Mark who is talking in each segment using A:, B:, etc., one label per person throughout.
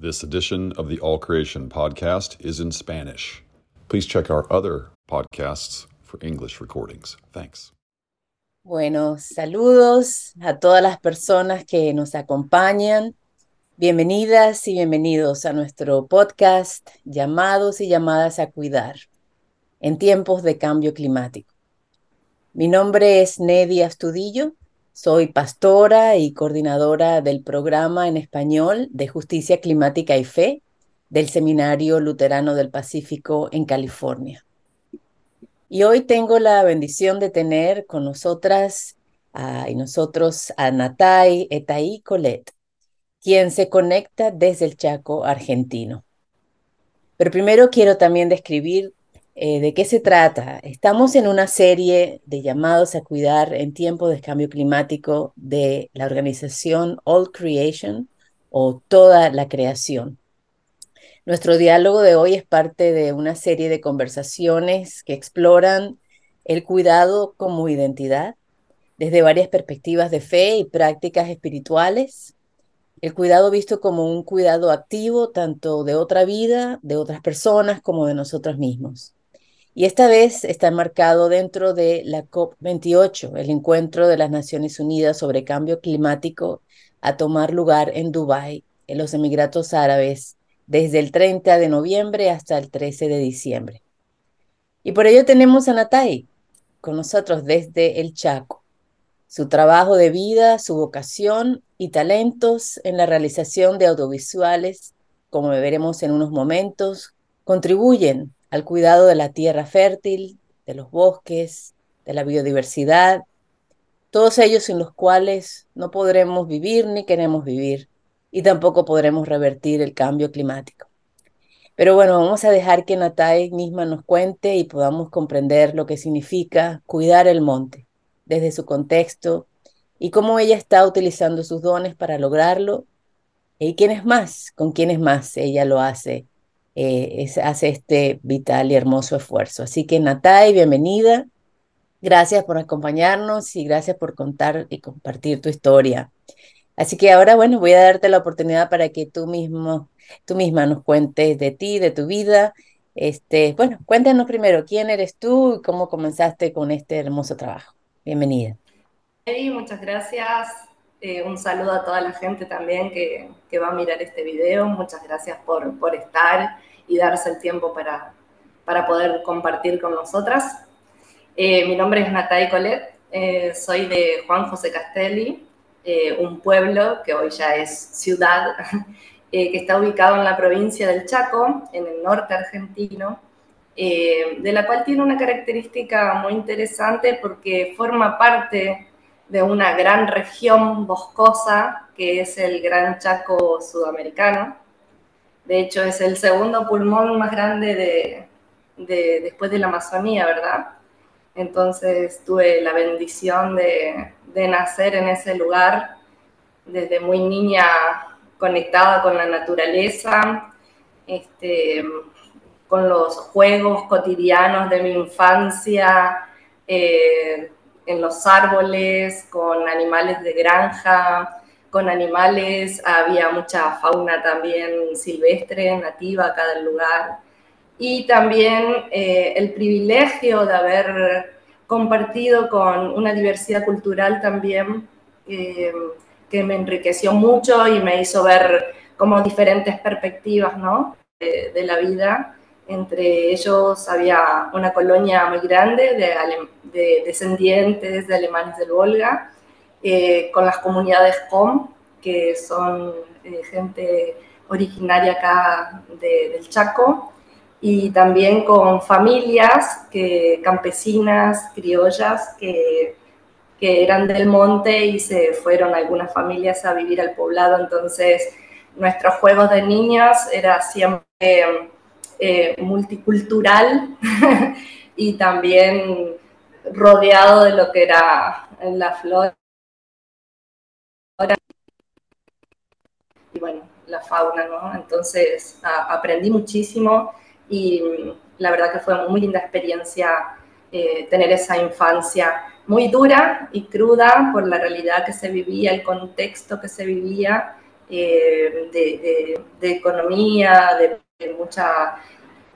A: This edition of the All Creation podcast is in Spanish. Please check our other podcasts for English recordings. Thanks.
B: Bueno, saludos a todas las personas que nos acompañan. Bienvenidas y bienvenidos a nuestro podcast Llamados y llamadas a cuidar en tiempos de cambio climático. Mi nombre es Nedia Astudillo, soy pastora y coordinadora del programa en español de Justicia Climática y Fe del Seminario Luterano del Pacífico en California. Y hoy tengo la bendición de tener con nosotras y nosotros a Natay Etaí Colet, quien se conecta desde el Chaco argentino. Pero primero quiero también describir eh, de qué se trata. Estamos en una serie de llamados a cuidar en tiempo de cambio climático de la organización All Creation o Toda la Creación. Nuestro diálogo de hoy es parte de una serie de conversaciones que exploran el cuidado como identidad desde varias perspectivas de fe y prácticas espirituales. El cuidado visto como un cuidado activo tanto de otra vida, de otras personas, como de nosotros mismos. Y esta vez está marcado dentro de la COP28, el encuentro de las Naciones Unidas sobre cambio climático a tomar lugar en Dubái, en los Emiratos Árabes, desde el 30 de noviembre hasta el 13 de diciembre. Y por ello tenemos a Natay con nosotros desde el Chaco. Su trabajo de vida, su vocación y talentos en la realización de audiovisuales, como veremos en unos momentos, contribuyen al cuidado de la tierra fértil, de los bosques, de la biodiversidad, todos ellos sin los cuales no podremos vivir ni queremos vivir y tampoco podremos revertir el cambio climático. Pero bueno, vamos a dejar que Natay misma nos cuente y podamos comprender lo que significa cuidar el monte desde su contexto y cómo ella está utilizando sus dones para lograrlo y quiénes más, con quiénes más ella lo hace, eh, hace este vital y hermoso esfuerzo. Así que Natay, bienvenida. Gracias por acompañarnos y gracias por contar y compartir tu historia. Así que ahora, bueno, voy a darte la oportunidad para que tú mismo, tú misma nos cuentes de ti, de tu vida. Este, bueno, cuéntanos primero quién eres tú y cómo comenzaste con este hermoso trabajo. Bienvenida.
C: Hey, muchas gracias. Eh, un saludo a toda la gente también que, que, va a mirar este video. Muchas gracias por, por estar y darse el tiempo para, para poder compartir con nosotras. Eh, mi nombre es Natalie Colet, eh, soy de Juan José Castelli, eh, un pueblo que hoy ya es ciudad, eh, que está ubicado en la provincia del Chaco, en el norte argentino, eh, de la cual tiene una característica muy interesante porque forma parte de una gran región boscosa que es el Gran Chaco sudamericano. De hecho, es el segundo pulmón más grande de, después de la Amazonía, ¿verdad? Entonces tuve la bendición de, nacer en ese lugar desde muy niña conectada con la naturaleza, este, con los juegos cotidianos de mi infancia, eh, en los árboles, con animales de granja, con animales, había mucha fauna también silvestre, nativa acá del lugar y también eh, el privilegio de haber compartido con una diversidad cultural también eh, que me enriqueció mucho y me hizo ver como diferentes perspectivas ¿no? de, la vida. Entre ellos había una colonia muy grande de, descendientes de alemanes del Volga, eh, con las comunidades COM, que son gente originaria acá del Chaco, y también con familias que, campesinas, criollas, que, que, eran del monte y se fueron algunas familias a vivir al poblado. Entonces, nuestros juegos de niños era siempre eh, multicultural y también rodeado de lo que era la flora y bueno, la fauna, ¿no? Entonces aprendí muchísimo y la verdad que fue muy linda experiencia eh, tener esa infancia muy dura y cruda por la realidad que se vivía, el contexto que se vivía eh, de, economía, de, mucha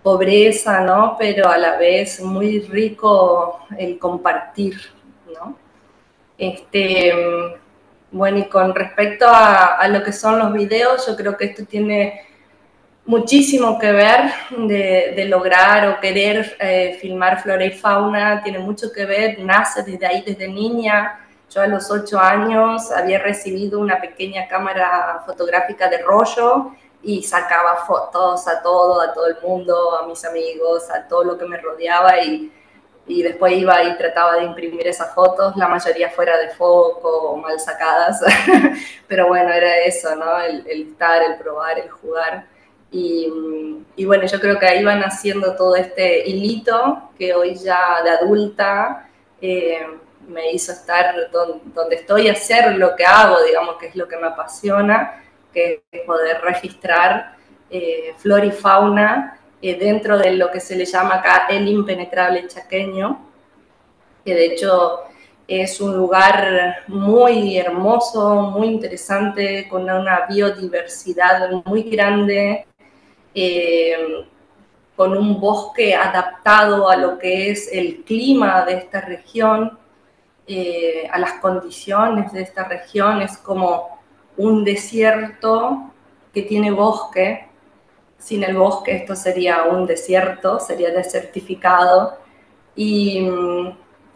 C: pobreza, ¿no? Pero a la vez muy rico el compartir, ¿no? Este, bueno, y con respecto a, lo que son los videos, yo creo que esto tiene muchísimo que ver de, lograr o querer eh, filmar flora y fauna, tiene mucho que ver, nace desde ahí, desde niña. Yo a los ocho años había recibido una pequeña cámara fotográfica de rollo y sacaba fotos a todo, a todo el mundo, a mis amigos, a todo lo que me rodeaba y, y después iba y trataba de imprimir esas fotos, la mayoría fuera de foco o mal sacadas, pero bueno, era eso, ¿no? El, el estar, el probar, el jugar. Y, bueno, yo creo que ahí van haciendo todo este hilito que hoy ya de adulta eh, me hizo estar donde, estoy, hacer lo que hago, digamos, que es lo que me apasiona, que es poder registrar eh, flora y fauna eh, dentro de lo que se le llama acá el impenetrable chaqueño, que de hecho es un lugar muy hermoso, muy interesante, con una biodiversidad muy grande, eh, con un bosque adaptado a lo que es el clima de esta región, eh, a las condiciones de esta región. Es como un desierto que tiene bosque. Sin el bosque esto sería un desierto, sería desertificado y,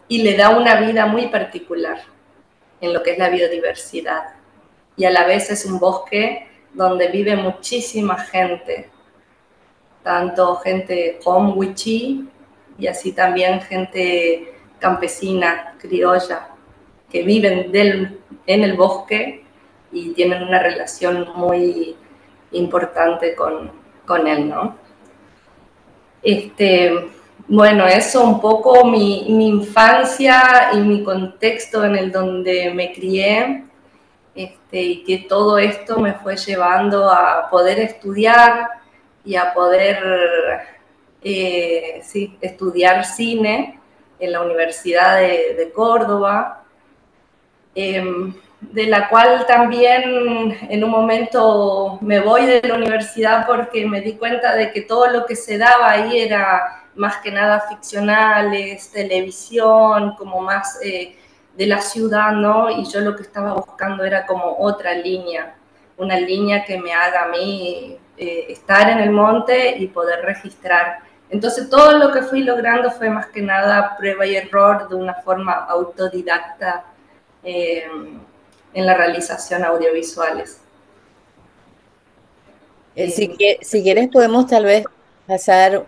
C: le da una vida muy particular en lo que es la biodiversidad. Y a la vez es un bosque donde vive muchísima gente, tanto gente wichí y así también gente campesina, criolla, que viven del, en el bosque y tienen una relación muy importante con, con él, ¿no? Este, bueno, eso un poco mi, infancia y mi contexto en el donde me crié, este, y que todo esto me fue llevando a poder estudiar, y a poder eh, estudiar cine en la Universidad de, Córdoba, em, de la cual también en un momento me voy de la universidad porque me di cuenta de que todo lo que se daba ahí era más que nada ficcionales, televisión, como más eh, de la ciudad, ¿no? Y yo lo que estaba buscando era como otra línea, una línea que me haga a mí eh, estar en el monte y poder registrar. Entonces todo lo que fui logrando fue más que nada prueba y error de una forma autodidacta eh, en la realización audiovisuales.
B: Eh, si, si, quieres podemos tal vez pasar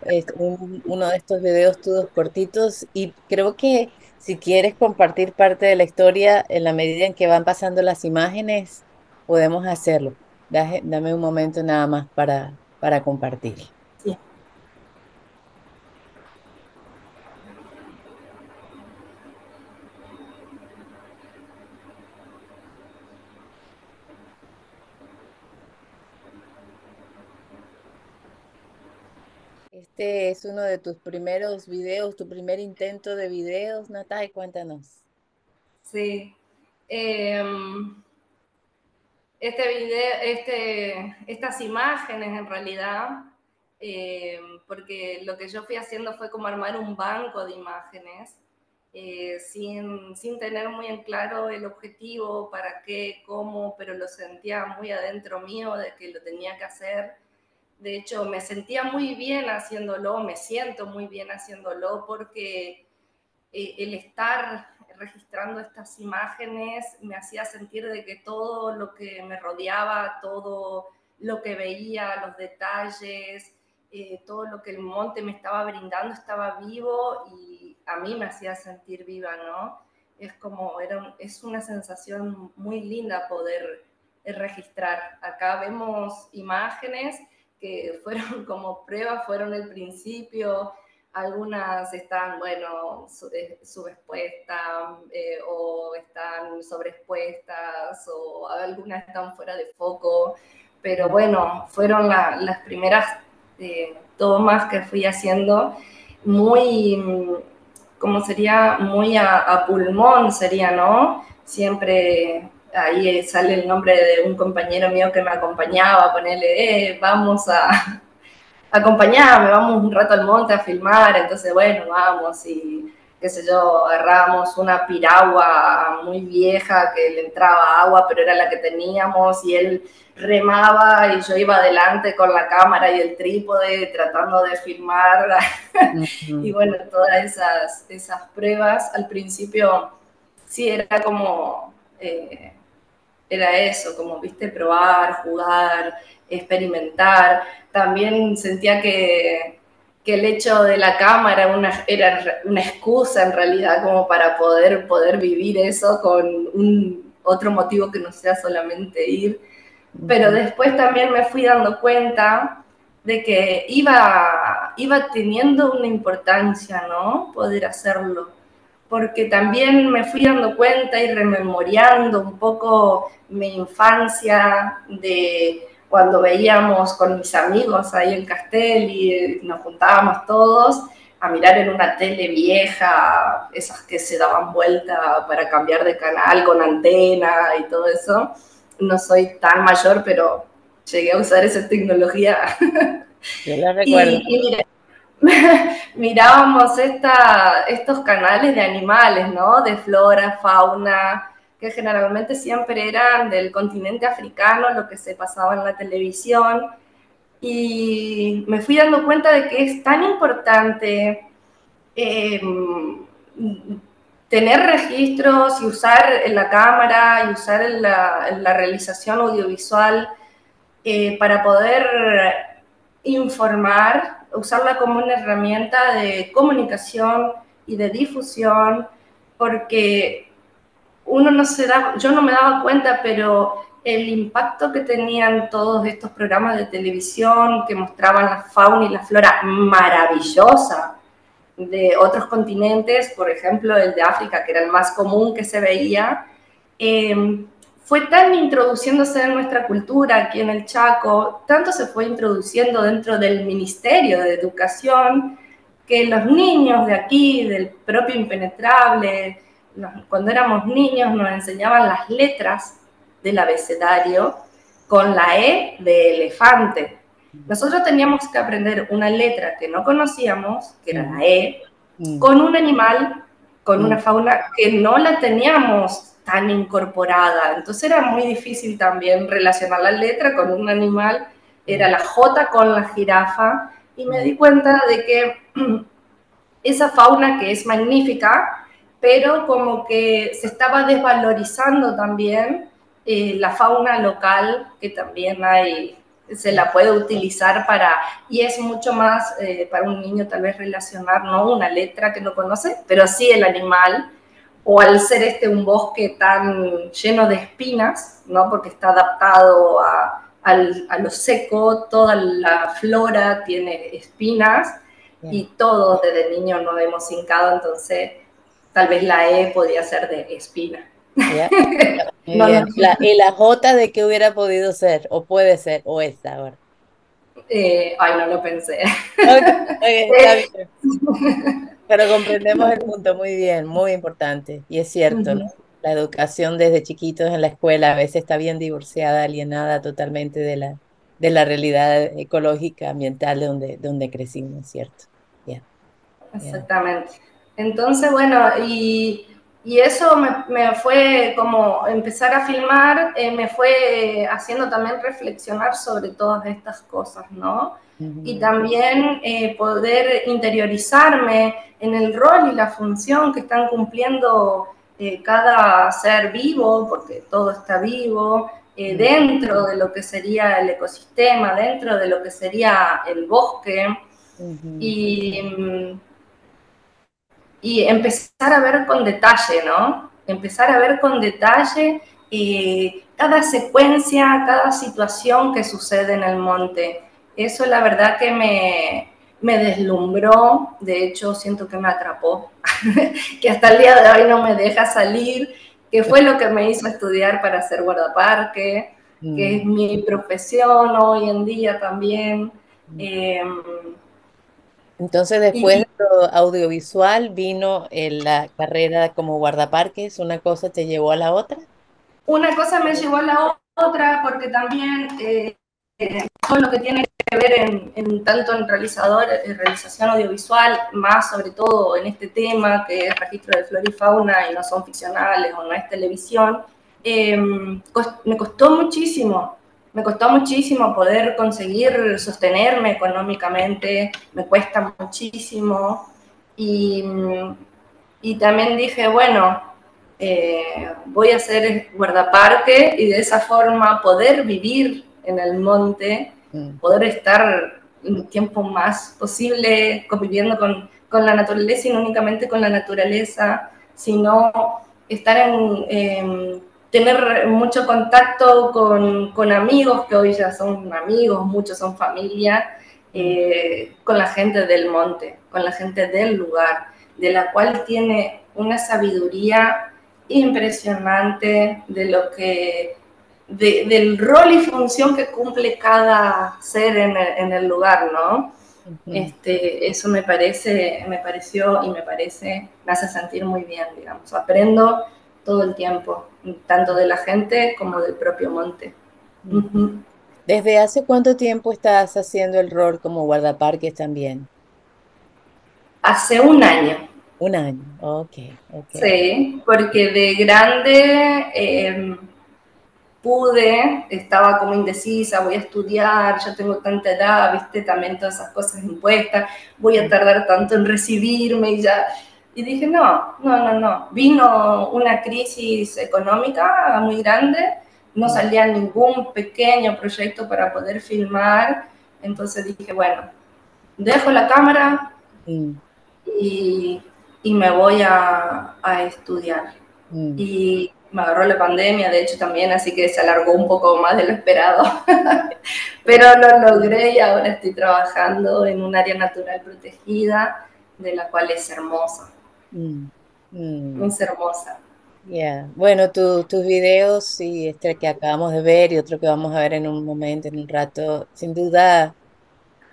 B: uno de estos videos todos cortitos y creo que si quieres compartir parte de la historia en la medida en que van pasando las imágenes, podemos hacerlo dame un momento nada más para, para compartir. Este es uno de tus primeros videos, tu primer intento de videos, Natalia, cuéntanos.
C: Sí. Em, este video, este, estas imágenes en realidad, eh, porque lo que yo fui haciendo fue como armar un banco de imágenes, eh, sin, sin, tener muy en claro el objetivo, para qué, cómo, pero lo sentía muy adentro mío de que lo tenía que hacer. De hecho, me sentía muy bien haciéndolo, me siento muy bien haciéndolo porque eh, el estar registrando estas imágenes me hacía sentir de que todo lo que me rodeaba, todo lo que veía, los detalles, eh, todo lo que el monte me estaba brindando estaba vivo y a mí me hacía sentir viva, ¿no? Es como, era, es una sensación muy linda poder registrar. Acá vemos imágenes que fueron como pruebas, fueron el principio, algunas están, bueno, eh, subexpuestas eh, o están sobreexpuestas o algunas están fuera de foco, pero bueno, fueron las primeras eh, tomas que fui haciendo muy, como sería, muy a, pulmón sería, ¿no? Siempre ahí sale el nombre de un compañero mío que me acompañaba, ponerle, eh, vamos a acompañarme, vamos un rato al monte a filmar, entonces bueno, vamos y qué sé yo, agarramos una piragua muy vieja que le entraba agua, pero era la que teníamos y él remaba y yo iba adelante con la cámara y el trípode tratando de filmar. y bueno, todas esas, esas pruebas al principio sí era como, eh, era eso, como, viste, probar, jugar, experimentar. También sentía que que el hecho de la cámara una, era una excusa en realidad como para poder, poder vivir eso con un otro motivo que no sea solamente ir. Pero después también me fui dando cuenta de que iba, iba teniendo una importancia, ¿no? Poder hacerlo. Porque también me fui dando cuenta y rememorando un poco mi infancia de cuando veíamos con mis amigos ahí en Castel y nos juntábamos todos a mirar en una tele vieja, esas que se daban vuelta para cambiar de canal con antena y todo eso. No soy tan mayor, pero llegué a usar esa tecnología.
B: Yo la recuerdo.
C: Y, mirábamos estos canales de animales, ¿no? De flora, fauna, que generalmente siempre eran del continente africano, lo que se pasaba en la televisión. Y me fui dando cuenta de que es tan importante em, tener registros y usar la cámara y usar la, la realización audiovisual eh, para poder informar, usarla como una herramienta de comunicación y de difusión, porque uno no se da, yo no me daba cuenta, pero el impacto que tenían todos estos programas de televisión que mostraban la fauna y la flora maravillosa de otros continentes, por ejemplo el de África, que era el más común que se veía, em, fue tan introduciéndose en nuestra cultura aquí en el Chaco, tanto se fue introduciendo dentro del Ministerio de Educación, que los niños de aquí, del propio impenetrable, cuando éramos niños nos enseñaban las letras del abecedario con la E de elefante. Nosotros teníamos que aprender una letra que no conocíamos, que era la E, mm. con un animal, con una mm. fauna que no la teníamos incorporada. Entonces era muy difícil también relacionar la letra con un animal. Era la J con la jirafa. Y me di cuenta de que esa fauna que es magnífica, pero como que se estaba desvalorizando también eh, la fauna local, que también hay, se la puede utilizar para, y es mucho más eh, para un niño tal vez relacionar, no una letra que no conoce, pero sí el animal, o al ser este un bosque tan lleno de espinas, ¿no? porque está adaptado a, a lo seco, toda la flora tiene espinas, y todos desde niños nos hemos hincado, entonces Tal vez la E podía ser de espina.
B: ¿Y la J de qué hubiera podido ser? ¿O puede ser? ¿O es ahora?
C: Eh, ay, no lo pensé.
B: Pero comprendemos el punto muy bien, muy importante. Y es cierto, ¿no? La educación desde chiquitos en la escuela a veces está bien divorciada, alienada totalmente de la, de la realidad ecológica, ambiental de donde, donde crecimos, ¿cierto?
C: Exactamente. Entonces, bueno, y, eso me, fue como empezar a filmar, eh, me fue haciendo también reflexionar sobre todas estas cosas, ¿no? Y también eh, poder interiorizarme en el rol y la función que están cumpliendo eh, cada ser vivo, porque todo está vivo, dentro de lo que sería el ecosistema, dentro de lo que sería el bosque. Y mm, y empezar a ver con detalle, ¿no? Empezar a ver con detalle eh, cada secuencia, cada situación que sucede en el monte. Eso la verdad que me, me deslumbró, de hecho siento que me atrapó, que hasta el día de hoy no me deja salir, que fue lo que me hizo estudiar para ser guardaparque, que es mm. mi profesión hoy en día también. Mm. Em,
B: entonces, después de lo audiovisual, vino la carrera como guardaparques, una cosa te llevó a la otra.
C: una cosa me llevó a la otra porque también eh, todo lo que tiene que ver en, tanto en realizador, en realización audiovisual, más sobre todo en este tema que es registro de flora y fauna y no son ficcionales o no es televisión, em, me costó muchísimo, me costó muchísimo poder conseguir sostenerme económicamente, me cuesta muchísimo y, y también dije, bueno, eh, voy a hacer guardaparque y de esa forma poder vivir en el monte, mm. poder estar el tiempo más posible conviviendo con, con, la naturaleza y no únicamente con la naturaleza, sino estar en, tener mucho contacto con, con, amigos que hoy ya son amigos, muchos son familia, eh, con la gente del monte, con la gente del lugar, de la cual tiene una sabiduría impresionante de lo que, del rol y función que cumple cada ser en el, lugar, ¿no? este, eso me parece, me pareció y me parece, me hace sentir muy bien, digamos. Aprendo todo el tiempo, tanto de la gente como del propio monte.
B: ¿Desde hace cuánto tiempo estás haciendo el rol como guardaparques también?
C: Hace un año.
B: Un año, ok. okay.
C: Sí, porque de grande em, pude, estaba como indecisa, voy a estudiar, yo tengo tanta edad, viste, también todas esas cosas impuestas, voy a tardar tanto en recibirme y ya. Y dije, no, no, no, no. Vino una crisis económica muy grande, no salía ningún pequeño proyecto para poder filmar, entonces dije, bueno, dejo la cámara mm. y y me voy a, a estudiar. Mm. Y me agarró la pandemia, de hecho también, así que se alargó un poco más de lo esperado. Pero lo logré y ahora estoy trabajando en un área natural protegida, de la cual es hermosa. Mm. Mm. Hermosa.
B: Yeah. Bueno, tus videos, sí, este que acabamos de ver y otro que vamos a ver en un momento, en un rato, sin duda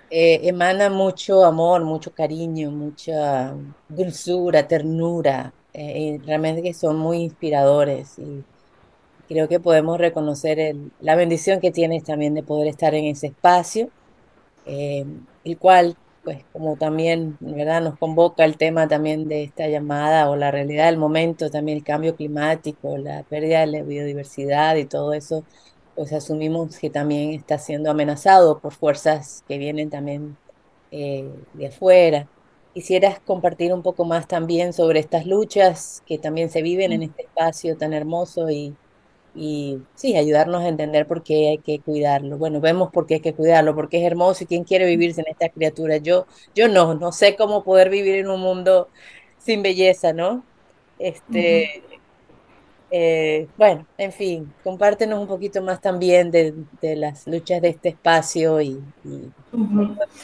B: eh, emana mucho amor, mucho cariño, mucha dulzura, ternura. Eh, realmente que son muy inspiradores y creo que podemos reconocer la bendición que tienes también de poder estar en ese espacio, eh, el cual, pues como también, ¿verdad? Nos convoca el tema también de esta llamada o la realidad del momento, también el cambio climático, la pérdida de la biodiversidad y todo eso pues asumimos que también está siendo amenazado por fuerzas que vienen también eh, de afuera. Quisieras compartir un poco más también sobre estas luchas que también se viven en este espacio tan hermoso y, y sí, ayudarnos a entender por qué hay que cuidarlo. Bueno, vemos por qué hay que cuidarlo, porque es hermoso y quién quiere vivir sin esta criatura. Yo, yo no, no sé cómo poder vivir en un mundo sin belleza, ¿no? Este, eh, bueno, en fin, compártenos un poquito más también de, las luchas de este espacio y, y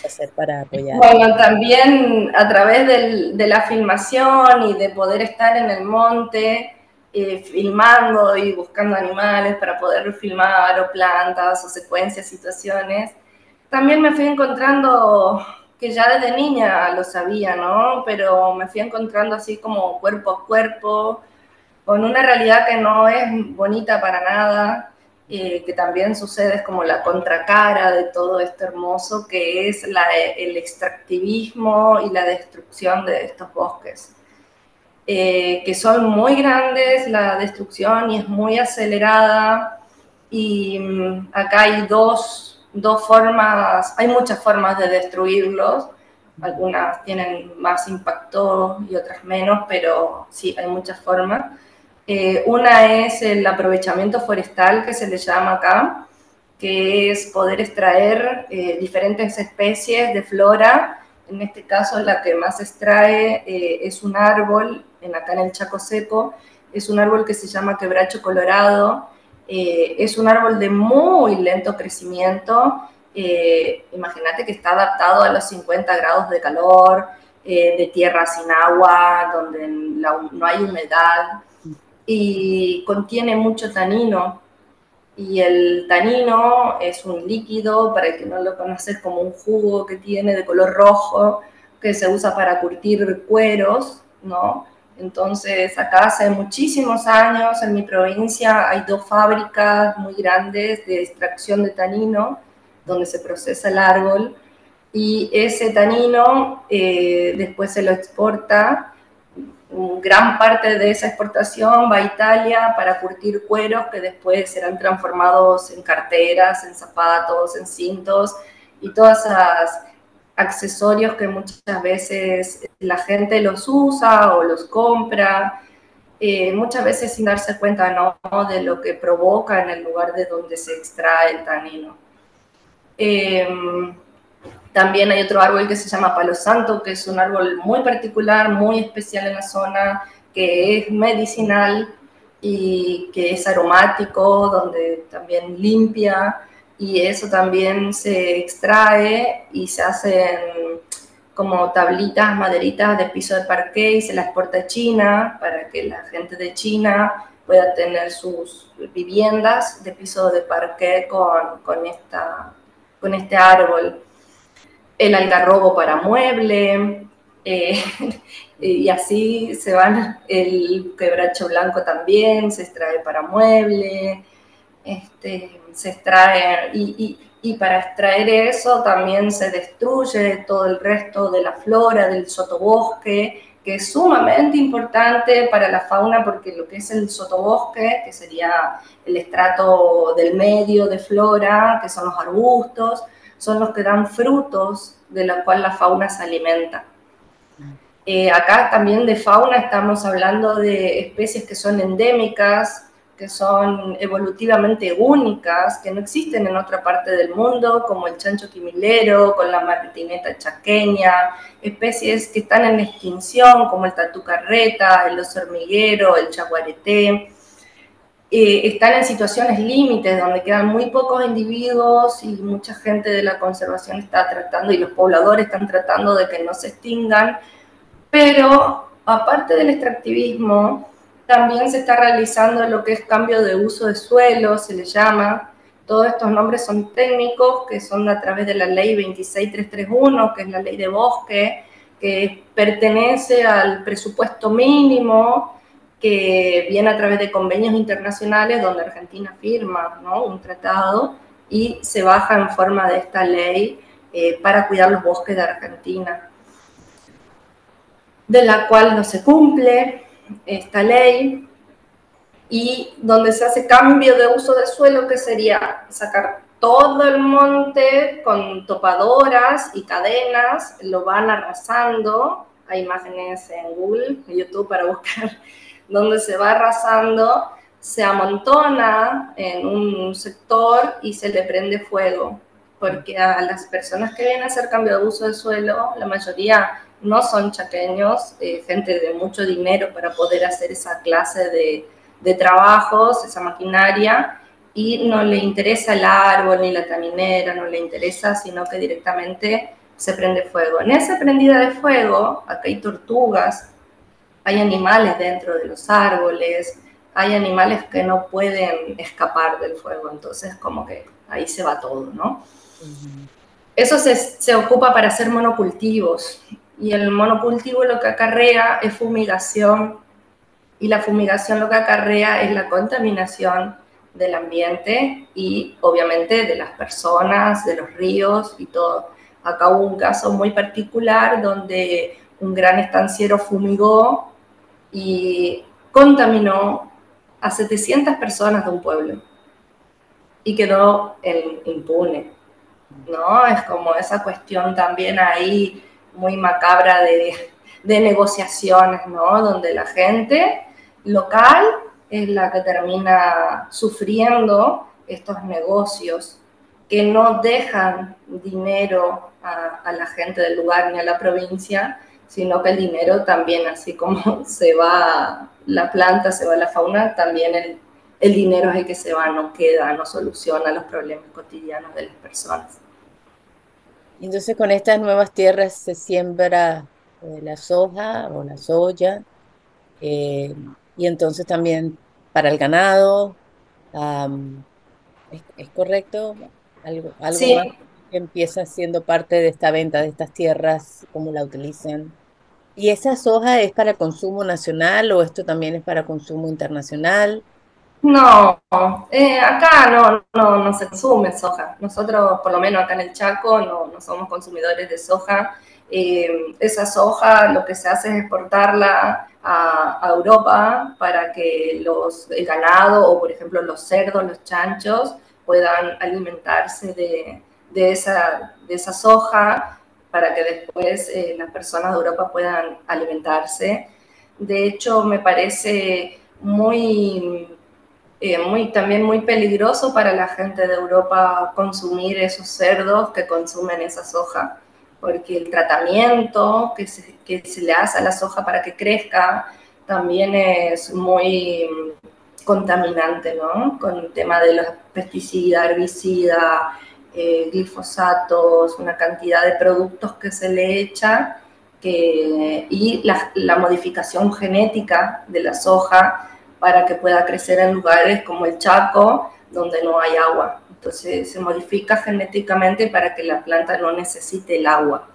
B: hacer para apoyar.
C: Bueno, también a través de la filmación y de poder estar en el monte eh, filmando y buscando animales para poder filmar o plantas o secuencias, situaciones, también me fui encontrando que ya desde niña lo sabía, ¿no? Pero me fui encontrando así como cuerpo a cuerpo con una realidad que no es bonita para nada, eh, que también sucede es como la contracara de todo esto hermoso, que es la, el extractivismo y la destrucción de estos bosques, eh, que son muy grandes, la destrucción y es muy acelerada, y mm, acá hay dos, dos formas, hay muchas formas de destruirlos, algunas tienen más impacto y otras menos, pero sí, hay muchas formas. Eh, una es el aprovechamiento forestal, que se le llama acá, que es poder extraer eh, diferentes especies de flora. En este caso, la que más extrae eh, es un árbol, en acá en el Chaco Seco, es un árbol que se llama quebracho colorado. es un árbol de muy lento crecimiento. Imagínate que está adaptado a los 50 grados de calor, de tierra sin agua, donde no hay humedad y contiene mucho tanino. Y el tanino es un líquido, para el que no lo conoces, como un jugo que tiene de color rojo, que se usa para curtir cueros, ¿no? Entonces, acá hace muchísimos años en mi provincia hay dos fábricas muy grandes de extracción de tanino, donde se procesa el árbol, y ese tanino eh, después se lo exporta. Gran parte de esa exportación va a Italia para curtir cueros que después serán transformados en carteras, en zapatos, en cintos y todas esas accesorios que muchas veces la gente los usa o los compra, eh, muchas veces sin darse cuenta ¿no? de lo que provoca en el lugar de donde se extrae el tanino. Em, también hay otro árbol que se llama palo santo, que es un árbol muy particular, muy especial en la zona, que es medicinal y que es aromático, donde también limpia y eso también se extrae y se hacen como tablitas, maderitas de piso de parqué y se las exporta a China para que la gente de China pueda tener sus viviendas de piso de parqué con, con, esta, con este árbol. El algarrobo para mueble, eh, y así se van, el quebracho blanco también se extrae para mueble, este, se extrae y, para extraer eso también se destruye todo el resto de la flora del sotobosque, que es sumamente importante para la fauna porque lo que es el sotobosque, que sería el estrato del medio de flora, que son los arbustos, son los que dan frutos de los cuales la fauna se alimenta. Eh, acá también de fauna estamos hablando de especies que son endémicas, que son evolutivamente únicas, que no existen en otra parte del mundo, como el chancho quimilero, con la martineta chaqueña, especies que están en extinción, como el tatu carreta, el oso hormiguero, el chaguareté. Eh, están en situaciones límites donde quedan muy pocos individuos y mucha gente de la conservación está tratando y los pobladores están tratando de que no se extingan, pero aparte del extractivismo, también se está realizando lo que es cambio de uso de suelo, se le llama. Todos estos nombres son técnicos que son a través de la ley 26331, que es la ley de bosque, que pertenece al presupuesto mínimo que viene a través de convenios internacionales donde Argentina firma un tratado y se baja en forma de esta ley eh, para cuidar los bosques de Argentina, de la cual no se cumple, esta ley y donde se hace cambio de uso de suelo, que sería sacar todo el monte con topadoras y cadenas, lo van arrasando. Hay imágenes en Google, en YouTube para buscar, donde se va arrasando, se amontona en un sector y se le prende fuego. Porque a las personas que vienen a hacer cambio de uso de suelo, la mayoría no son chaqueños, eh, gente de mucho dinero para poder hacer esa clase de, de, trabajos, esa maquinaria, y no le interesa el árbol ni la caminera, no le interesa, sino que directamente se prende fuego. En esa prendida de fuego, acá hay tortugas, hay animales dentro de los árboles, hay animales que no pueden escapar del fuego, entonces como que ahí se va todo, ¿no? Eso se, se, ocupa para hacer monocultivos y el monocultivo lo que acarrea es fumigación y la fumigación lo que acarrea es la contaminación del ambiente y obviamente de las personas, de los ríos y todo. Acá hubo un caso muy particular donde un gran estanciero fumigó y contaminó a 700 personas de un pueblo y quedó impune. ¿no? Es como esa cuestión también ahí muy macabra de, negociaciones, ¿no? Donde la gente local es la que termina sufriendo estos negocios que no dejan dinero a, la gente del lugar ni a la provincia, sino que el dinero también, así como se va la planta, se va la fauna, también el, el dinero es el que se va, no queda, no soluciona los problemas cotidianos de las personas.
B: Entonces con estas nuevas tierras se siembra eh, la soja o la soya eh, y entonces también para el ganado. ¿es, correcto? Algo, algo más que empieza siendo parte de esta venta de estas tierras, cómo la utilizan. ¿Y esa soja es para consumo nacional o esto también es para consumo internacional?
C: No, eh, acá no, no, no, se consume soja. Nosotros, por lo menos acá en el Chaco, no, somos consumidores de soja. Eh, esa soja lo que se hace es exportarla a, Europa para que los, el ganado o, por ejemplo, los cerdos, los chanchos, puedan alimentarse de, de, esa, de esa soja para que después eh, las personas de Europa puedan alimentarse. De hecho, me parece muy, eh, muy, también muy peligroso para la gente de Europa consumir esos cerdos que consumen esa soja, porque el tratamiento que se, que se le hace a la soja para que crezca también es muy contaminante, ¿no? Con el tema de los pesticidas, herbicidas, eh, glifosatos, una cantidad de productos que se le echa y la, modificación genética de la soja para que pueda crecer en lugares como el Chaco, donde no hay agua. Entonces se modifica genéticamente para que la planta no necesite el agua.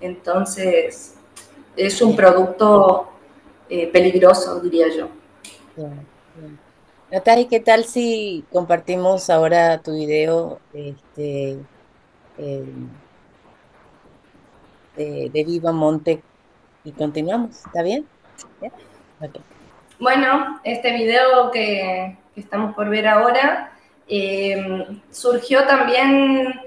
C: Entonces es un producto eh, peligroso, diría yo.
B: Natalia, ¿qué tal si compartimos ahora tu video este, em, de, Viva Monte y continuamos? ¿Está bien?
C: Bueno, este video que, estamos por ver ahora em, surgió también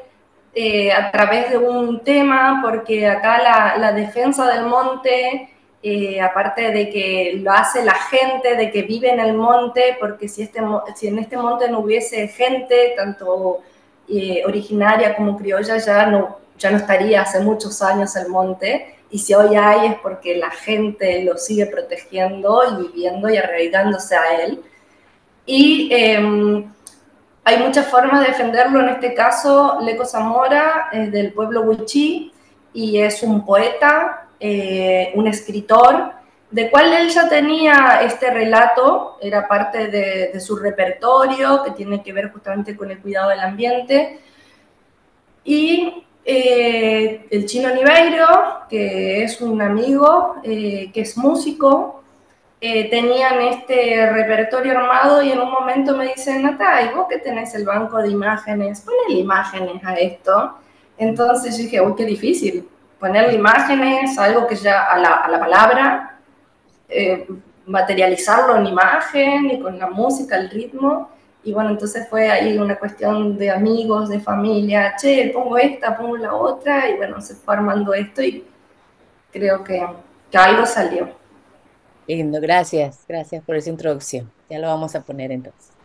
C: eh, a través de un tema, porque acá la, defensa del monte eh, aparte de que lo hace la gente, de que vive en el monte, porque si, este, en este monte no hubiese gente, tanto eh, originaria como criolla, ya no, ya no estaría hace muchos años el monte. Y si hoy hay es porque la gente lo sigue protegiendo y viviendo y arraigándose a él. Y em, hay muchas formas de defenderlo. En este caso, Leco Zamora es del pueblo Huichí y es un poeta, eh, un escritor, de cual él ya tenía este relato, era parte de, su repertorio, que tiene que ver justamente con el cuidado del ambiente. Y eh, el chino Niveiro, que es un amigo, eh, que es músico, tenían este repertorio armado y en un momento me dicen, Nata, vos que tenés el banco de imágenes? Ponle imágenes a esto. Entonces yo dije, uy, qué difícil, ponerle imágenes, algo que ya a la, a la palabra, eh, materializarlo en imagen y con la música, el ritmo. Y bueno, entonces fue ahí una cuestión de amigos, de familia, che, pongo esta, pongo la otra, y bueno, se fue armando esto y creo que, que algo salió.
B: Lindo, gracias, gracias por esa introducción. Ya lo vamos a poner entonces.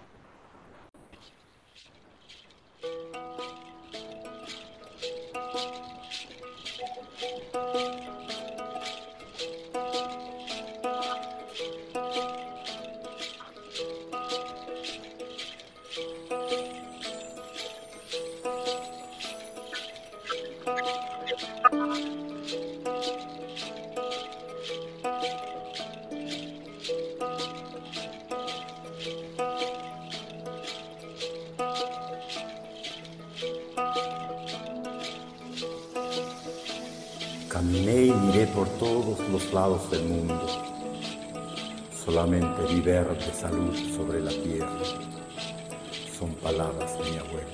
D: Salud sobre la tierra. Son palabras de mi abuelo.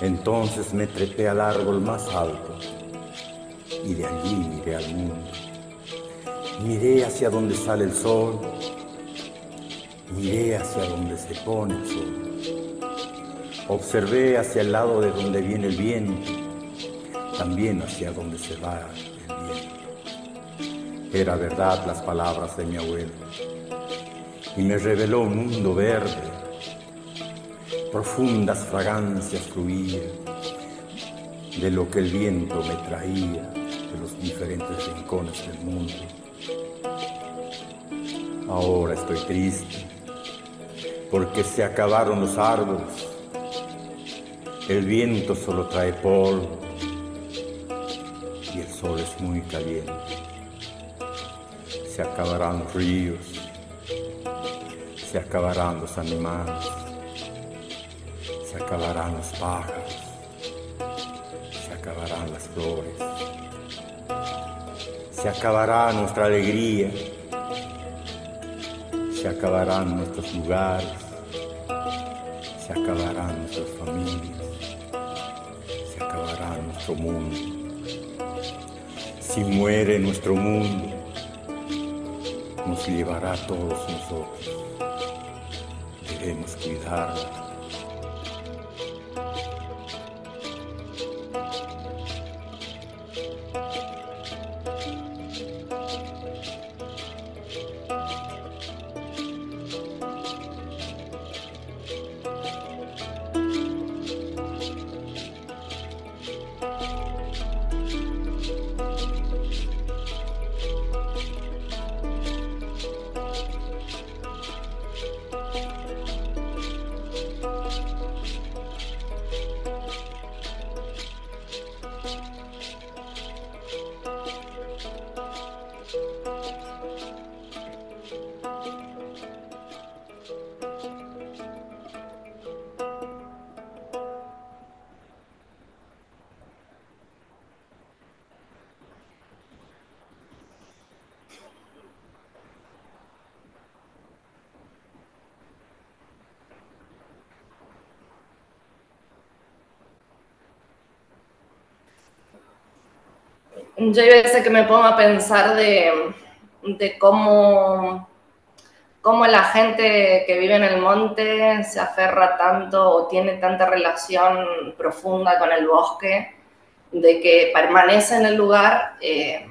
D: Entonces me trepé al árbol más alto y de allí miré al mundo. Miré hacia donde sale el sol, miré hacia donde se pone el sol. Observé hacia el lado de donde viene el viento también hacia donde se va el viento. Era verdad las palabras de mi abuelo y me reveló un mundo verde. Profundas fragancias fluían de lo que el viento me traía de los diferentes rincones del mundo. Ahora estoy triste porque se acabaron los árboles. El viento solo trae polvo sol es muy caliente. Se acabarán los ríos, se acabarán los animales, se acabarán los pájaros, se acabarán las flores. se acabará nuestra alegría, se acabarán nuestros lugares, se acabarán nuestras familias, se acabará nuestro mundo. Si muere nuestro mundo, nos llevará a todos nosotros. Debemos cuidarlo.
C: Yo hay veces que me pongo a pensar de, cómo, cómo la gente que vive en el monte se aferra tanto o tiene tanta relación profunda con el bosque, de que permanece en el lugar eh,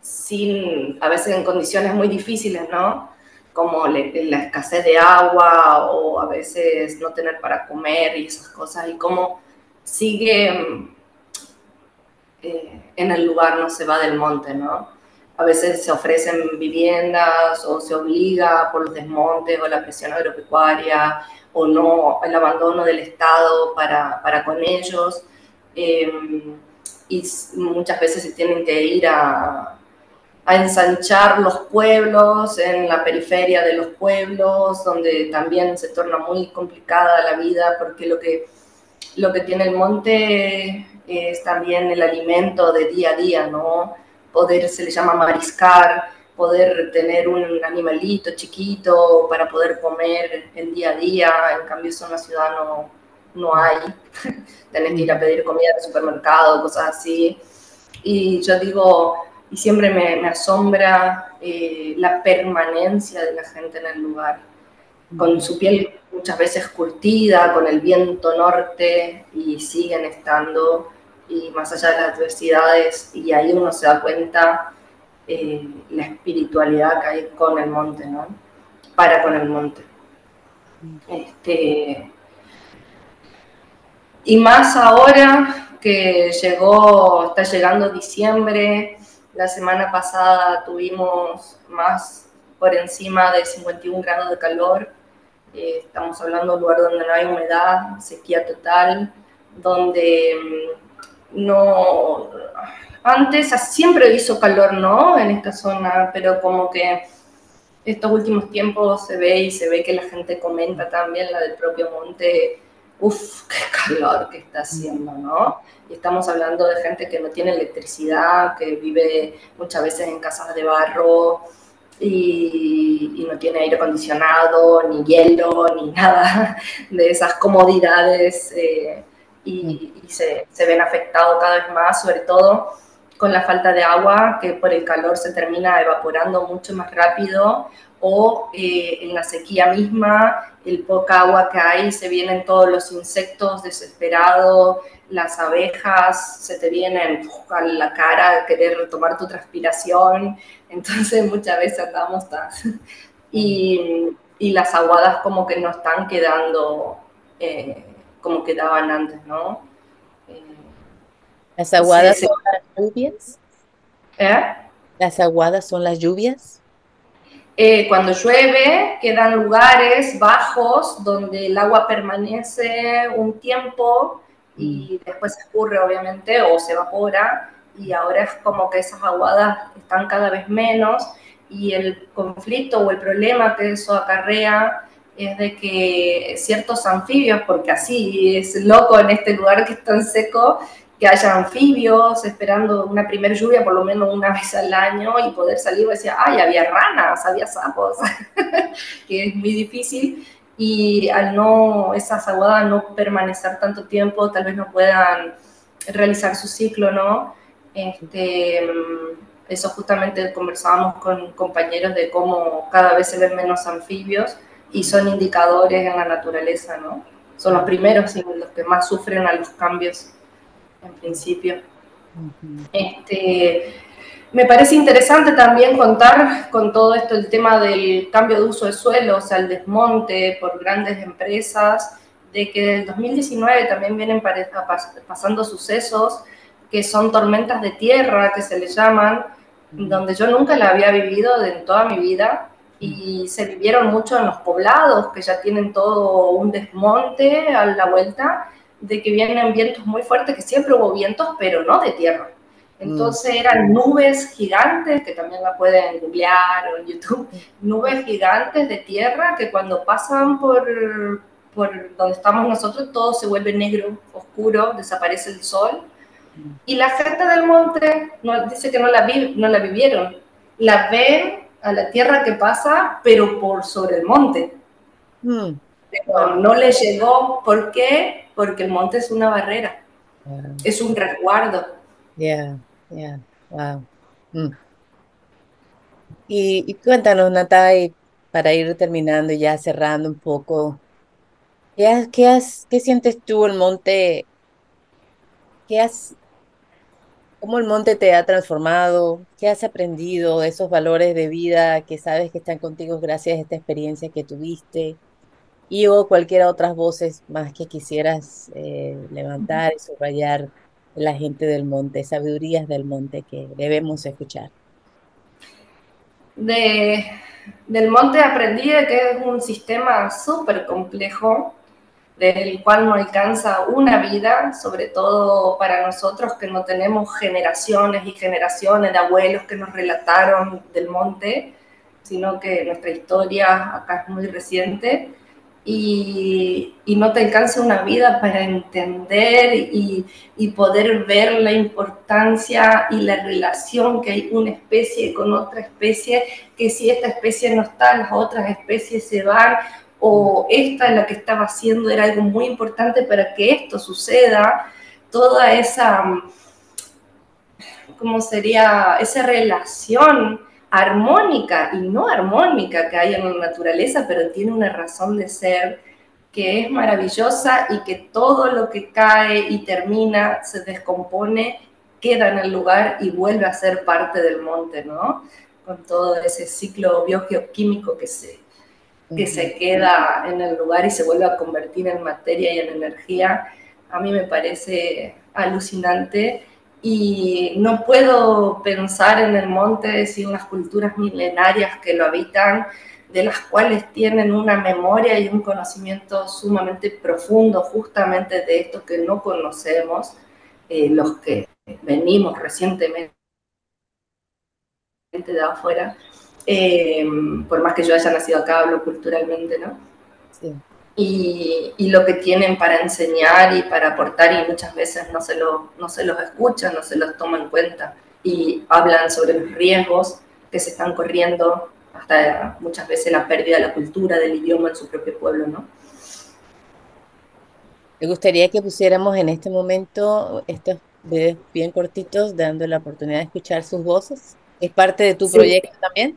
C: sin, a veces en condiciones muy difíciles, ¿no? Como la escasez de agua o a veces no tener para comer y esas cosas, y cómo sigue eh, en el lugar, no se va del monte, ¿no? A veces se ofrecen viviendas o se obliga por los desmontes o la presión agropecuaria o no el abandono del Estado para, para con ellos. Eh, y muchas veces se tienen que ir a, a ensanchar los pueblos en la periferia de los pueblos, donde también se torna muy complicada la vida porque lo que, lo que tiene el monte es también el alimento de día a día, ¿no? Poder, se le llama mariscar, poder tener un animalito chiquito para poder comer el día a día, en cambio eso en la ciudad no, no hay, tenés que ir a pedir comida al supermercado, cosas así. Y yo digo, y siempre me, asombra eh, la permanencia de la gente en el lugar, con su piel muchas veces curtida, con el viento norte, y siguen estando y más allá de las adversidades, y ahí uno se da cuenta eh, la espiritualidad que hay con el monte, ¿no? Para con el monte. Este, y más ahora que llegó, está llegando diciembre, la semana pasada tuvimos más por encima de 51 grados de calor, eh, estamos hablando de un lugar donde no hay humedad, sequía total, donde mm, no, antes siempre hizo calor, ¿no? En esta zona, pero como que estos últimos tiempos se ve y se ve que la gente comenta también la del propio monte, uff, qué calor que está haciendo, ¿no? Y estamos hablando de gente que no tiene electricidad, que vive muchas veces en casas de barro y, no tiene aire acondicionado, ni hielo, ni nada de esas comodidades. Eh, y, se, se, ven afectados cada vez más, sobre todo con la falta de agua, que por el calor se termina evaporando mucho más rápido, o eh, en la sequía misma, el poca agua que hay, se vienen todos los insectos desesperados, las abejas se te vienen a la cara a querer tomar tu transpiración, entonces muchas veces andamos tan... y, y las aguadas como que no están quedando... Eh, como quedaban antes, ¿no?
B: Eh, ¿Las aguadas son las lluvias?
C: ¿Eh?
B: ¿Las aguadas son las lluvias?
C: Eh, cuando llueve, quedan lugares bajos donde el agua permanece un tiempo y después se escurre, obviamente, o se evapora, y ahora es como que esas aguadas están cada vez menos, y el conflicto o el problema que eso acarrea es de que ciertos anfibios, porque así es loco en este lugar que es tan seco, que haya anfibios, esperando una primera lluvia por lo menos una vez al año y poder salir y decir, ay, había ranas, había sapos, que es muy difícil. Y al no, esas aguadas no permanecer tanto tiempo, tal vez no puedan realizar su ciclo, ¿no? Este, eso justamente conversábamos con compañeros de cómo cada vez se ven menos anfibios y son indicadores en la naturaleza, ¿no? Son los primeros y los que más sufren a los cambios en principio. este, me parece interesante también contar con todo esto el tema del cambio de uso de suelo, o sea, el desmonte por grandes empresas, de que del 2019 también vienen pasando sucesos que son tormentas de tierra, que se le llaman, donde yo nunca la había vivido en toda mi vida y se vivieron mucho en los poblados, que ya tienen todo un desmonte a la vuelta, de que vienen vientos muy fuertes, que siempre hubo vientos, pero no de tierra. Entonces eran nubes gigantes, que también la pueden googlear o en YouTube, nubes gigantes de tierra que cuando pasan por, por donde estamos nosotros todo se vuelve negro, oscuro, desaparece el sol. Y la gente del monte no, dice que no la, vi, no la vivieron, la ven a la tierra que pasa, pero por sobre el monte. Mm. no le llegó, ¿por qué? Porque el monte es una barrera, es un resguardo.
B: Yeah, yeah, wow. Mm. Y, cuéntanos, Natai, para ir terminando y ya cerrando un poco, ¿qué, qué, has, qué sientes tú el monte? ¿Qué has cómo el monte te ha transformado, qué has aprendido, esos valores de vida que sabes que están contigo gracias a esta experiencia que tuviste, y o cualquiera otras voces más que quisieras eh, levantar y subrayar la gente del monte, sabidurías del monte que debemos escuchar.
C: De, del monte aprendí que es un sistema súper complejo del cual no alcanza una vida, sobre todo para nosotros que no tenemos generaciones y generaciones de abuelos que nos relataron del monte, sino que nuestra historia acá es muy reciente y, no te alcanza una vida para entender y, y, poder ver la importancia y la relación que hay una especie con otra especie, que si esta especie no está, las otras especies se van, o esta la que estaba haciendo era algo muy importante para que esto suceda, toda esa, ¿cómo sería? Esa relación armónica y no armónica que hay en la naturaleza, pero tiene una razón de ser que es maravillosa y que todo lo que cae y termina, se descompone, queda en el lugar y vuelve a ser parte del monte, ¿no? Con todo ese ciclo biogeoquímico que se, que se queda en el lugar y se vuelve a convertir en materia y en energía, a mí me parece alucinante y no puedo pensar en el monte sin unas culturas milenarias que lo habitan, de las cuales tienen una memoria y un conocimiento sumamente profundo justamente de esto que no conocemos, eh, los que venimos recientemente de afuera, eh, por más que yo haya nacido acá, hablo culturalmente, ¿no? Sí. Y, y, lo que tienen para enseñar y para aportar y muchas veces no se, lo, no se los escucha, no se los toma en cuenta y hablan sobre los riesgos que se están corriendo, hasta muchas veces la pérdida de la cultura, del idioma en su propio pueblo, ¿no?
B: Me gustaría que pusiéramos en este momento estos videos bien cortitos, dando la oportunidad de escuchar sus voces. ¿Es parte de tu proyecto también?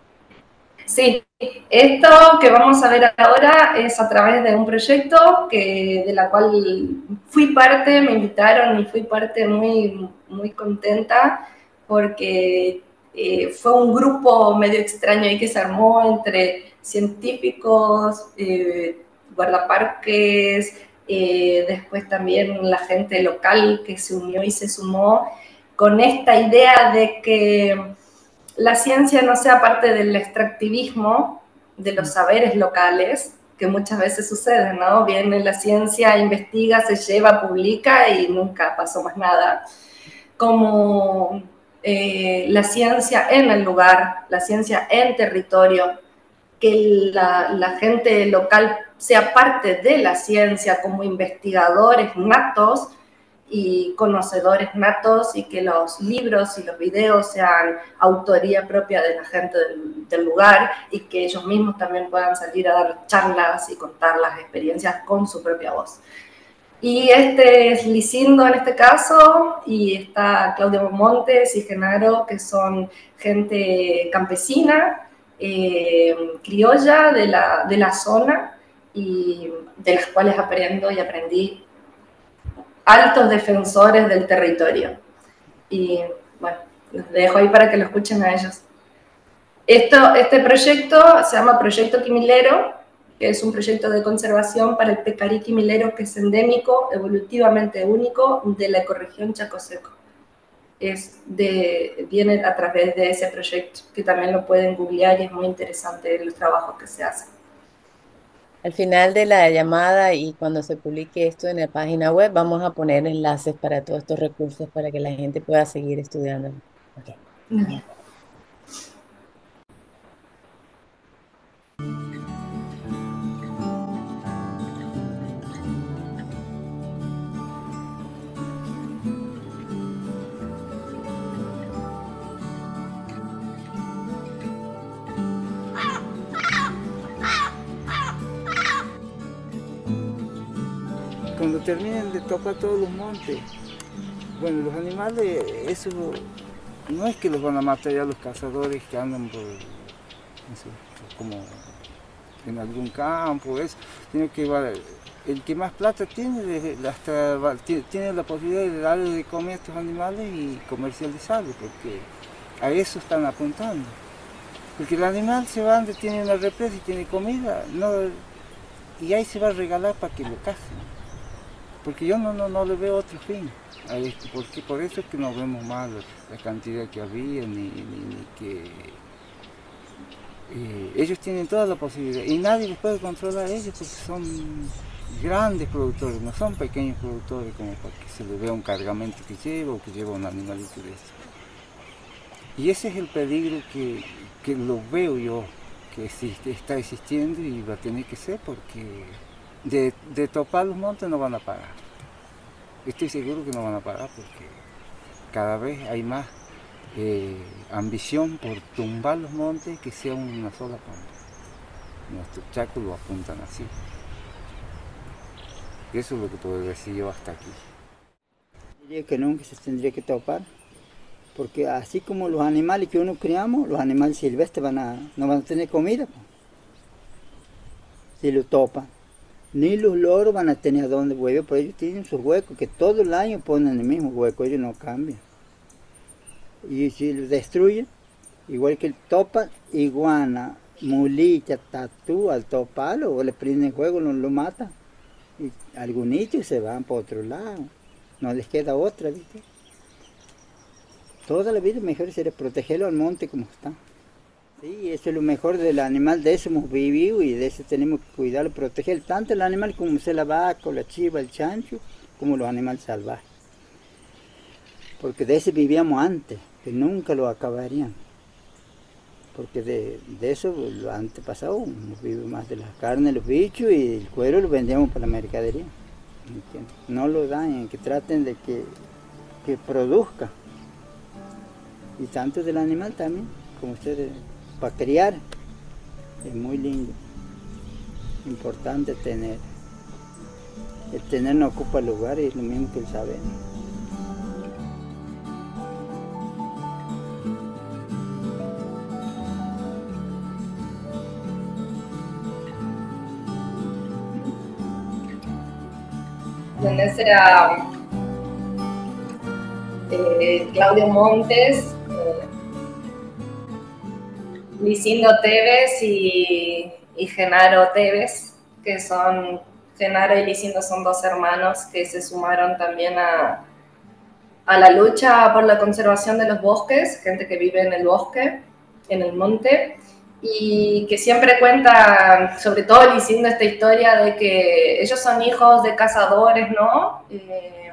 C: Sí, esto que vamos a ver ahora es a través de un proyecto que, de la cual fui parte, me invitaron y fui parte muy, muy contenta porque eh, fue un grupo medio extraño ahí que se armó entre científicos, eh, guardaparques, eh, después también la gente local que se unió y se sumó con esta idea de que la ciencia no sea parte del extractivismo de los saberes locales, que muchas veces sucede, ¿no? Viene la ciencia, investiga, se lleva, publica y nunca pasó más nada. Como eh, la ciencia en el lugar, la ciencia en territorio, que la, la, gente local sea parte de la ciencia como investigadores natos y conocedores natos y que los libros y los videos sean autoría propia de la gente del, lugar y que ellos mismos también puedan salir a dar charlas y contar las experiencias con su propia voz. Y este es Licindo en este caso, y está Claudio Montes y Genaro, que son gente campesina, eh, criolla de la, de la zona, y de las cuales aprendo y aprendí altos defensores del territorio. Y bueno, los dejo ahí para que lo escuchen a ellos. Esto, este proyecto se llama Proyecto Quimilero, que es un proyecto de conservación para el pecarí quimilero que es endémico, evolutivamente único de la ecorregión Chaco Seco. Es de, viene a través de ese proyecto, que también lo pueden googlear y es muy interesante los trabajos que se hacen.
B: Al final de la llamada y cuando se publique esto en la página web, vamos a poner enlaces para todos estos recursos para que la gente pueda seguir estudiando.
E: Terminen de tocar todos los montes, bueno, los animales, eso no es que los van a matar ya los cazadores que andan por, como en algún campo, eso, sino que el que más plata tiene, tiene la posibilidad de darle de comer a estos animales y comercializarlos, porque a eso están apuntando. Porque el animal se va donde tiene una represa y tiene comida, no, y ahí se va a regalar para que lo cacen porque yo no, no, no le veo otro fin a esto, porque por eso es que no vemos más la, cantidad que había, ni, que eh, ellos tienen toda la posibilidad y nadie les puede controlar a ellos porque son grandes productores, no son pequeños productores como para que se le vea un cargamento que lleva o que lleva un animalito de eso. Y ese es el peligro que, que lo veo yo, que existe, está existiendo y va a tener que ser porque de, topar los montes no van a parar. Estoy seguro que no van a parar porque cada vez hay más eh, ambición por tumbar los montes que sea una sola punta. Nuestros chacos lo apuntan así. Eso es lo que puedo decir yo hasta aquí. Diría que nunca se tendría que topar, porque así como los animales que uno criamos, los animales silvestres van a, no van a tener comida. Si lo topan ni los loros van a tener a dónde volver, por ellos tienen sus huecos, que todo el año ponen el mismo hueco, ellos no cambian. Y si los destruyen, igual que el topa, iguana, mulilla, tatú, al topalo, o le prenden juego, no lo matan. Y algunos se van por otro lado, no les queda otra, ¿viste? Toda la vida mejor sería protegerlo al monte como está. Sí, eso es lo mejor del animal, de eso hemos vivido y de eso tenemos que cuidarlo, proteger tanto el animal como sea la vaca, la chiva, el chancho, como los animales salvajes. Porque de ese vivíamos antes, que nunca lo acabarían. Porque de, eso, lo antepasado, vivido más de la carne, los bichos y el cuero lo vendíamos para la mercadería. No lo dañen, que traten de que, que produzca. Y tanto del animal también, como ustedes para criar es muy lindo. Importante tener. El tener no ocupa lugar y es lo mismo que el saber.
C: era eh, Claudio Montes, Licindo Teves y, Genaro Teves, que son, Genaro y Licindo son dos hermanos que se sumaron también a, la lucha por la conservación de los bosques, gente que vive en el bosque, en el monte, y que siempre cuentan, sobre todo Licindo, esta historia de que ellos son hijos de cazadores, ¿no? Eh,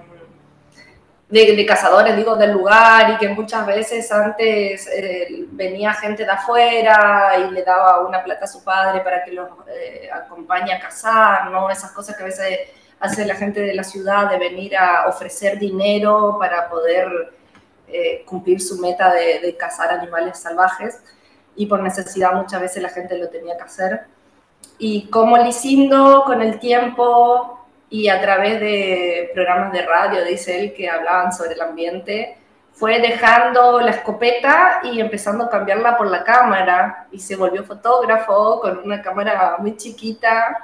C: de, cazadores, digo, del lugar y que muchas veces antes eh, venía gente de afuera y le daba una plata a su padre para que los eh, acompañe a cazar, ¿no? Esas cosas que a veces hace la gente de la ciudad de venir a ofrecer dinero para poder eh, cumplir su meta de, de, cazar animales salvajes y por necesidad muchas veces la gente lo tenía que hacer. Y como Lisindo con el tiempo y a través de programas de radio, dice él, que hablaban sobre el ambiente, fue dejando la escopeta y empezando a cambiarla por la cámara y se volvió fotógrafo con una cámara muy chiquita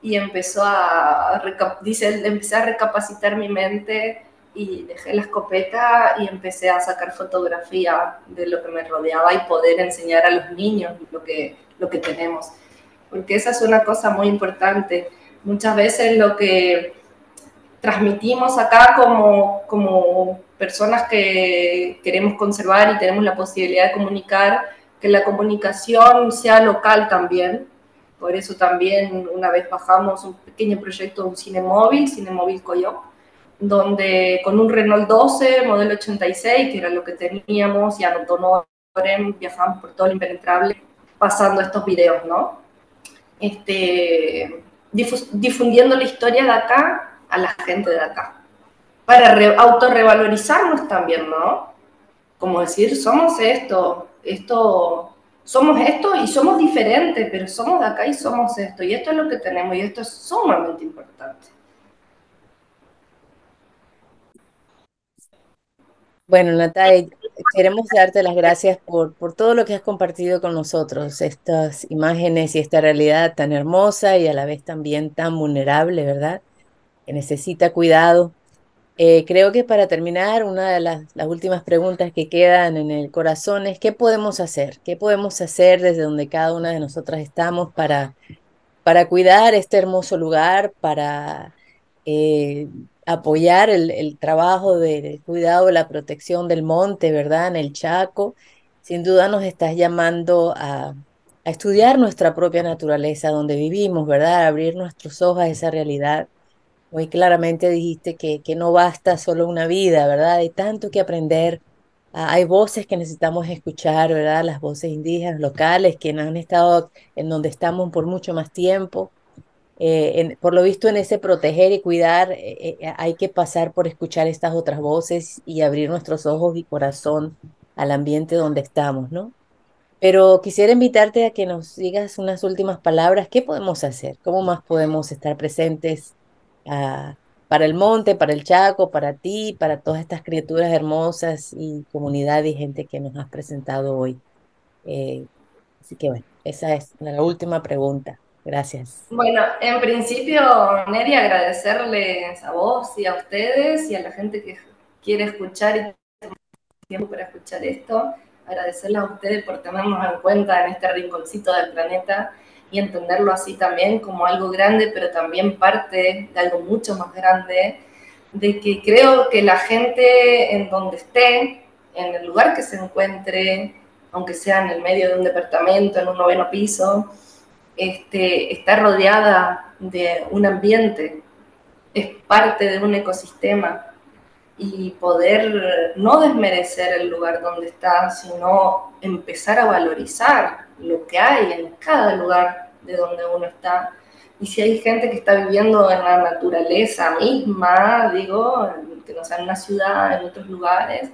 C: y empezó a, dice él, empecé a recapacitar mi mente y dejé la escopeta y empecé a sacar fotografía de lo que me rodeaba y poder enseñar a los niños lo que, lo que tenemos. Porque esa es una cosa muy importante. Muchas veces lo que transmitimos acá como, como personas que queremos conservar y tenemos la posibilidad de comunicar, que la comunicación sea local también. Por eso también una vez bajamos un pequeño proyecto, un cine móvil, Cine Móvil Coyo, donde con un Renault 12, modelo 86, que era lo que teníamos, y a Notonorem viajamos por todo el impenetrable pasando estos videos, ¿no? Este, difundiendo la historia de acá a la gente de acá para autorrevalorizarnos también, ¿no? Como decir, somos esto, esto, somos esto y somos diferentes, pero somos de acá y somos esto, y esto es lo que tenemos, y esto es sumamente importante.
B: Bueno, Natalia, queremos darte las gracias por, por todo lo que has compartido con nosotros, estas imágenes y esta realidad tan hermosa y a la vez también tan vulnerable, ¿verdad? Que necesita cuidado, eh, creo que para terminar, una de las, últimas preguntas que quedan en el corazón es ¿qué podemos hacer? ¿Qué podemos hacer desde donde cada una de nosotras estamos para, para cuidar este hermoso lugar, para eh, apoyar el, trabajo del cuidado, la protección del monte, ¿verdad? En el Chaco. Sin duda nos estás llamando a, a estudiar nuestra propia naturaleza, donde vivimos, ¿verdad? abrir nuestros ojos a esa realidad muy claramente dijiste que, que no basta solo una vida, ¿verdad? Hay tanto que aprender. Ah, hay voces que necesitamos escuchar, ¿verdad? Las voces indígenas, locales, que han estado en donde estamos por mucho más tiempo. Eh, por lo visto, en ese proteger y cuidar, eh, eh, hay que pasar por escuchar estas otras voces y abrir nuestros ojos y corazón al ambiente donde estamos, ¿no? Pero quisiera invitarte a que nos digas unas últimas palabras. ¿Qué podemos hacer? ¿Cómo más podemos estar presentes para el monte, para el Chaco, para ti, para todas estas criaturas hermosas y comunidad y gente que nos has presentado hoy. Así que bueno, esa es la última pregunta. Gracias.
C: Bueno, en principio, Neri, agradecerles a vos y a ustedes y a la gente que quiere escuchar y tiempo para escuchar esto. Agradecerles a ustedes por tenernos en cuenta en este rinconcito del planeta y entenderlo así también como algo grande, pero también parte de algo mucho más grande, de que creo que la gente en donde esté, en el lugar que se encuentre, aunque sea en el medio de un departamento, en un noveno piso, este, está rodeada de un ambiente, es parte de un ecosistema y poder no desmerecer el lugar donde está, sino empezar a valorizar lo que hay en cada lugar de donde uno está. Y si hay gente que está viviendo en la naturaleza misma, digo, que no sea en una ciudad, en otros lugares,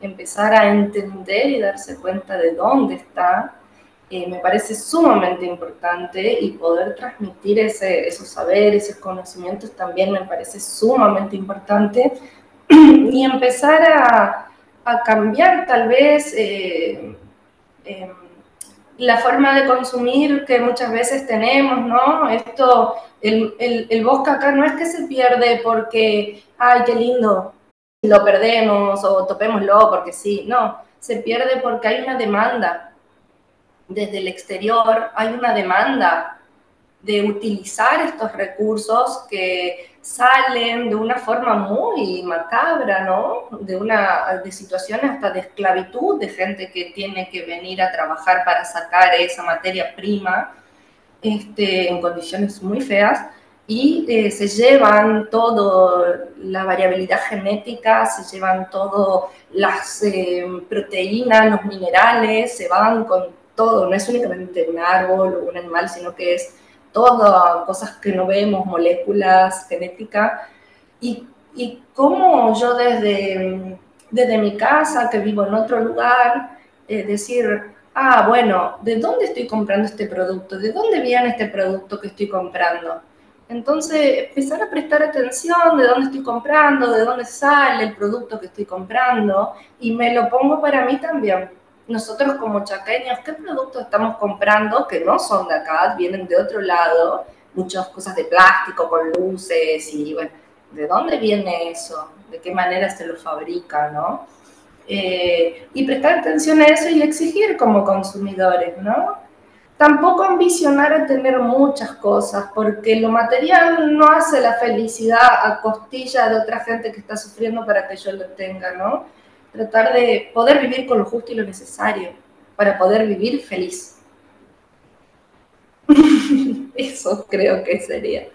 C: empezar a entender y darse cuenta de dónde está, eh, me parece sumamente importante y poder transmitir ese, esos saberes, esos conocimientos también me parece sumamente importante y empezar a, a cambiar tal vez eh, em, la forma de consumir que muchas veces tenemos, ¿no? Esto, el, el, el, bosque acá no es que se pierde porque, ay, qué lindo, lo perdemos o topémoslo porque sí, no, se pierde porque hay una demanda. Desde el exterior hay una demanda de utilizar estos recursos que salen de una forma muy macabra, ¿no? De, una, de situaciones hasta de esclavitud, de gente que tiene que venir a trabajar para sacar esa materia prima este, en condiciones muy feas y eh, se llevan todo la variabilidad genética, se llevan todo las eh, proteínas, los minerales, se van con todo, no es únicamente un árbol o un animal, sino que es todas cosas que no vemos, moléculas, genética, y, y cómo yo desde, desde mi casa, que vivo en otro lugar, eh, decir, ah, bueno, ¿de dónde estoy comprando este producto? ¿De dónde viene este producto que estoy comprando? Entonces, empezar a prestar atención de dónde estoy comprando, de dónde sale el producto que estoy comprando, y me lo pongo para mí también. Nosotros como chaqueños, ¿qué productos estamos comprando que no son de acá, vienen de otro lado? Muchas cosas de plástico con luces y, bueno, ¿de dónde viene eso? ¿De qué manera se lo fabrica, no? Eh, y prestar atención a eso y exigir como consumidores, ¿no? Tampoco ambicionar a tener muchas cosas, porque lo material no hace la felicidad a costilla de otra gente que está sufriendo para que yo lo tenga, ¿no? Tratar de poder vivir con lo justo y lo necesario para poder vivir feliz. Eso creo que sería.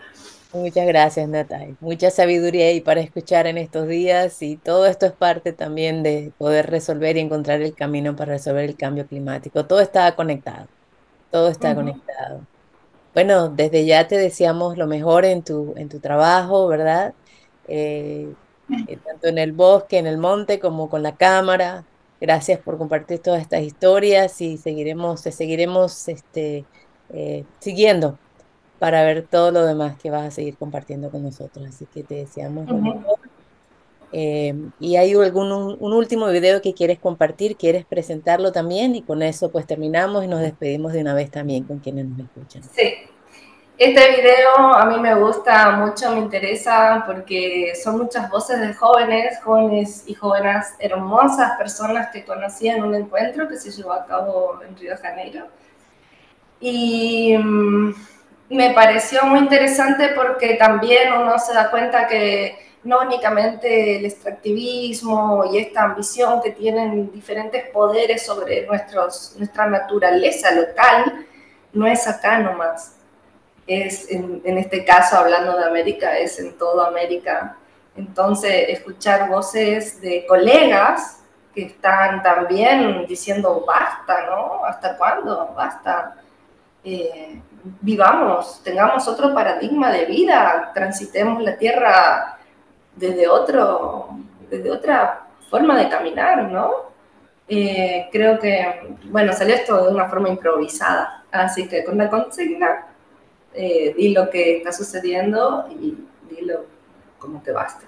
B: Muchas gracias, Natalia. Mucha sabiduría ahí para escuchar en estos días y todo esto es parte también de poder resolver y encontrar el camino para resolver el cambio climático. Todo está conectado, todo está conectado. Bueno, desde ya te deseamos lo mejor en tu, en tu trabajo, ¿verdad? Eh, eh, tanto en el bosque, en el monte, como con la cámara. Gracias por compartir todas estas historias y seguiremos, te seguiremos este, eh, siguiendo para ver todo lo demás que vas a seguir compartiendo con nosotros. Así que te deseamos lo mejor. Eh, y hay algún un, último video que quieres compartir, quieres presentarlo también y con eso pues terminamos y nos despedimos de una vez también con quienes nos escuchan.
C: Sí, este video a mí me gusta mucho, me interesa porque son muchas voces de jóvenes, jóvenes y jóvenes hermosas personas que conocí en un encuentro que se llevó a cabo en Río de Janeiro. Y mm, me pareció muy interesante porque también uno se da cuenta que no únicamente el extractivismo y esta ambición que tienen diferentes poderes sobre nuestros, nuestra naturaleza local, no es acá nomás. Es en, en este caso, hablando de América, es en toda América. Entonces, escuchar voces de colegas que están también diciendo basta, ¿no? ¿Hasta cuándo? Basta. Eh, vivamos, tengamos otro paradigma de vida, transitemos la tierra desde, otro, desde otra forma de caminar, ¿no? Eh, creo que, bueno, salió esto de una forma improvisada, así que con la consigna, eh, di lo que está sucediendo y dilo como que basta.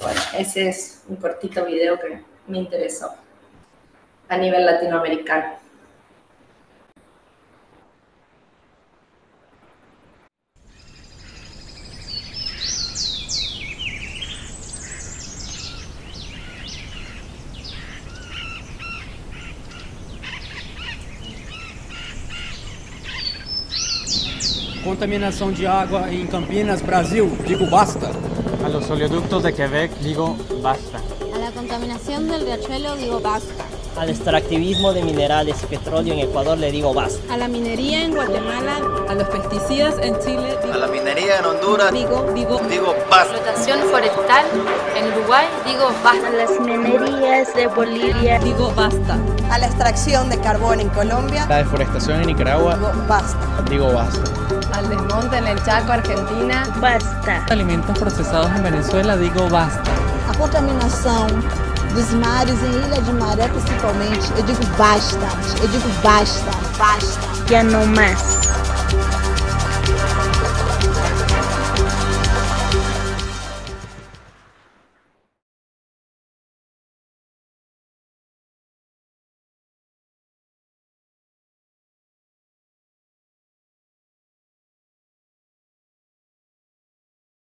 C: Bueno, ese es un cortito video que me interesó a nivel latinoamericano.
F: Contaminación de agua en Campinas, Brasil, digo basta.
G: A los oleoductos de Quebec digo basta.
H: A la contaminación del riachuelo digo basta.
I: Al extractivismo de minerales y petróleo en Ecuador le digo basta.
J: A la minería en Guatemala, a los pesticidas en Chile,
K: digo, a la minería en Honduras,
J: digo, digo,
K: digo basta.
L: Explotación forestal en Uruguay, digo basta.
M: A las minerías de Bolivia,
J: digo basta.
N: A la extracción de carbón en Colombia,
O: la deforestación en Nicaragua,
N: digo basta.
O: Digo basta.
P: Al desmonte en el Chaco, Argentina,
M: basta.
Q: Alimentos procesados en Venezuela, digo basta.
R: A contaminação dos mares em Ilha de Maré principalmente, eu digo basta, eu digo basta, basta.
M: que é não mais.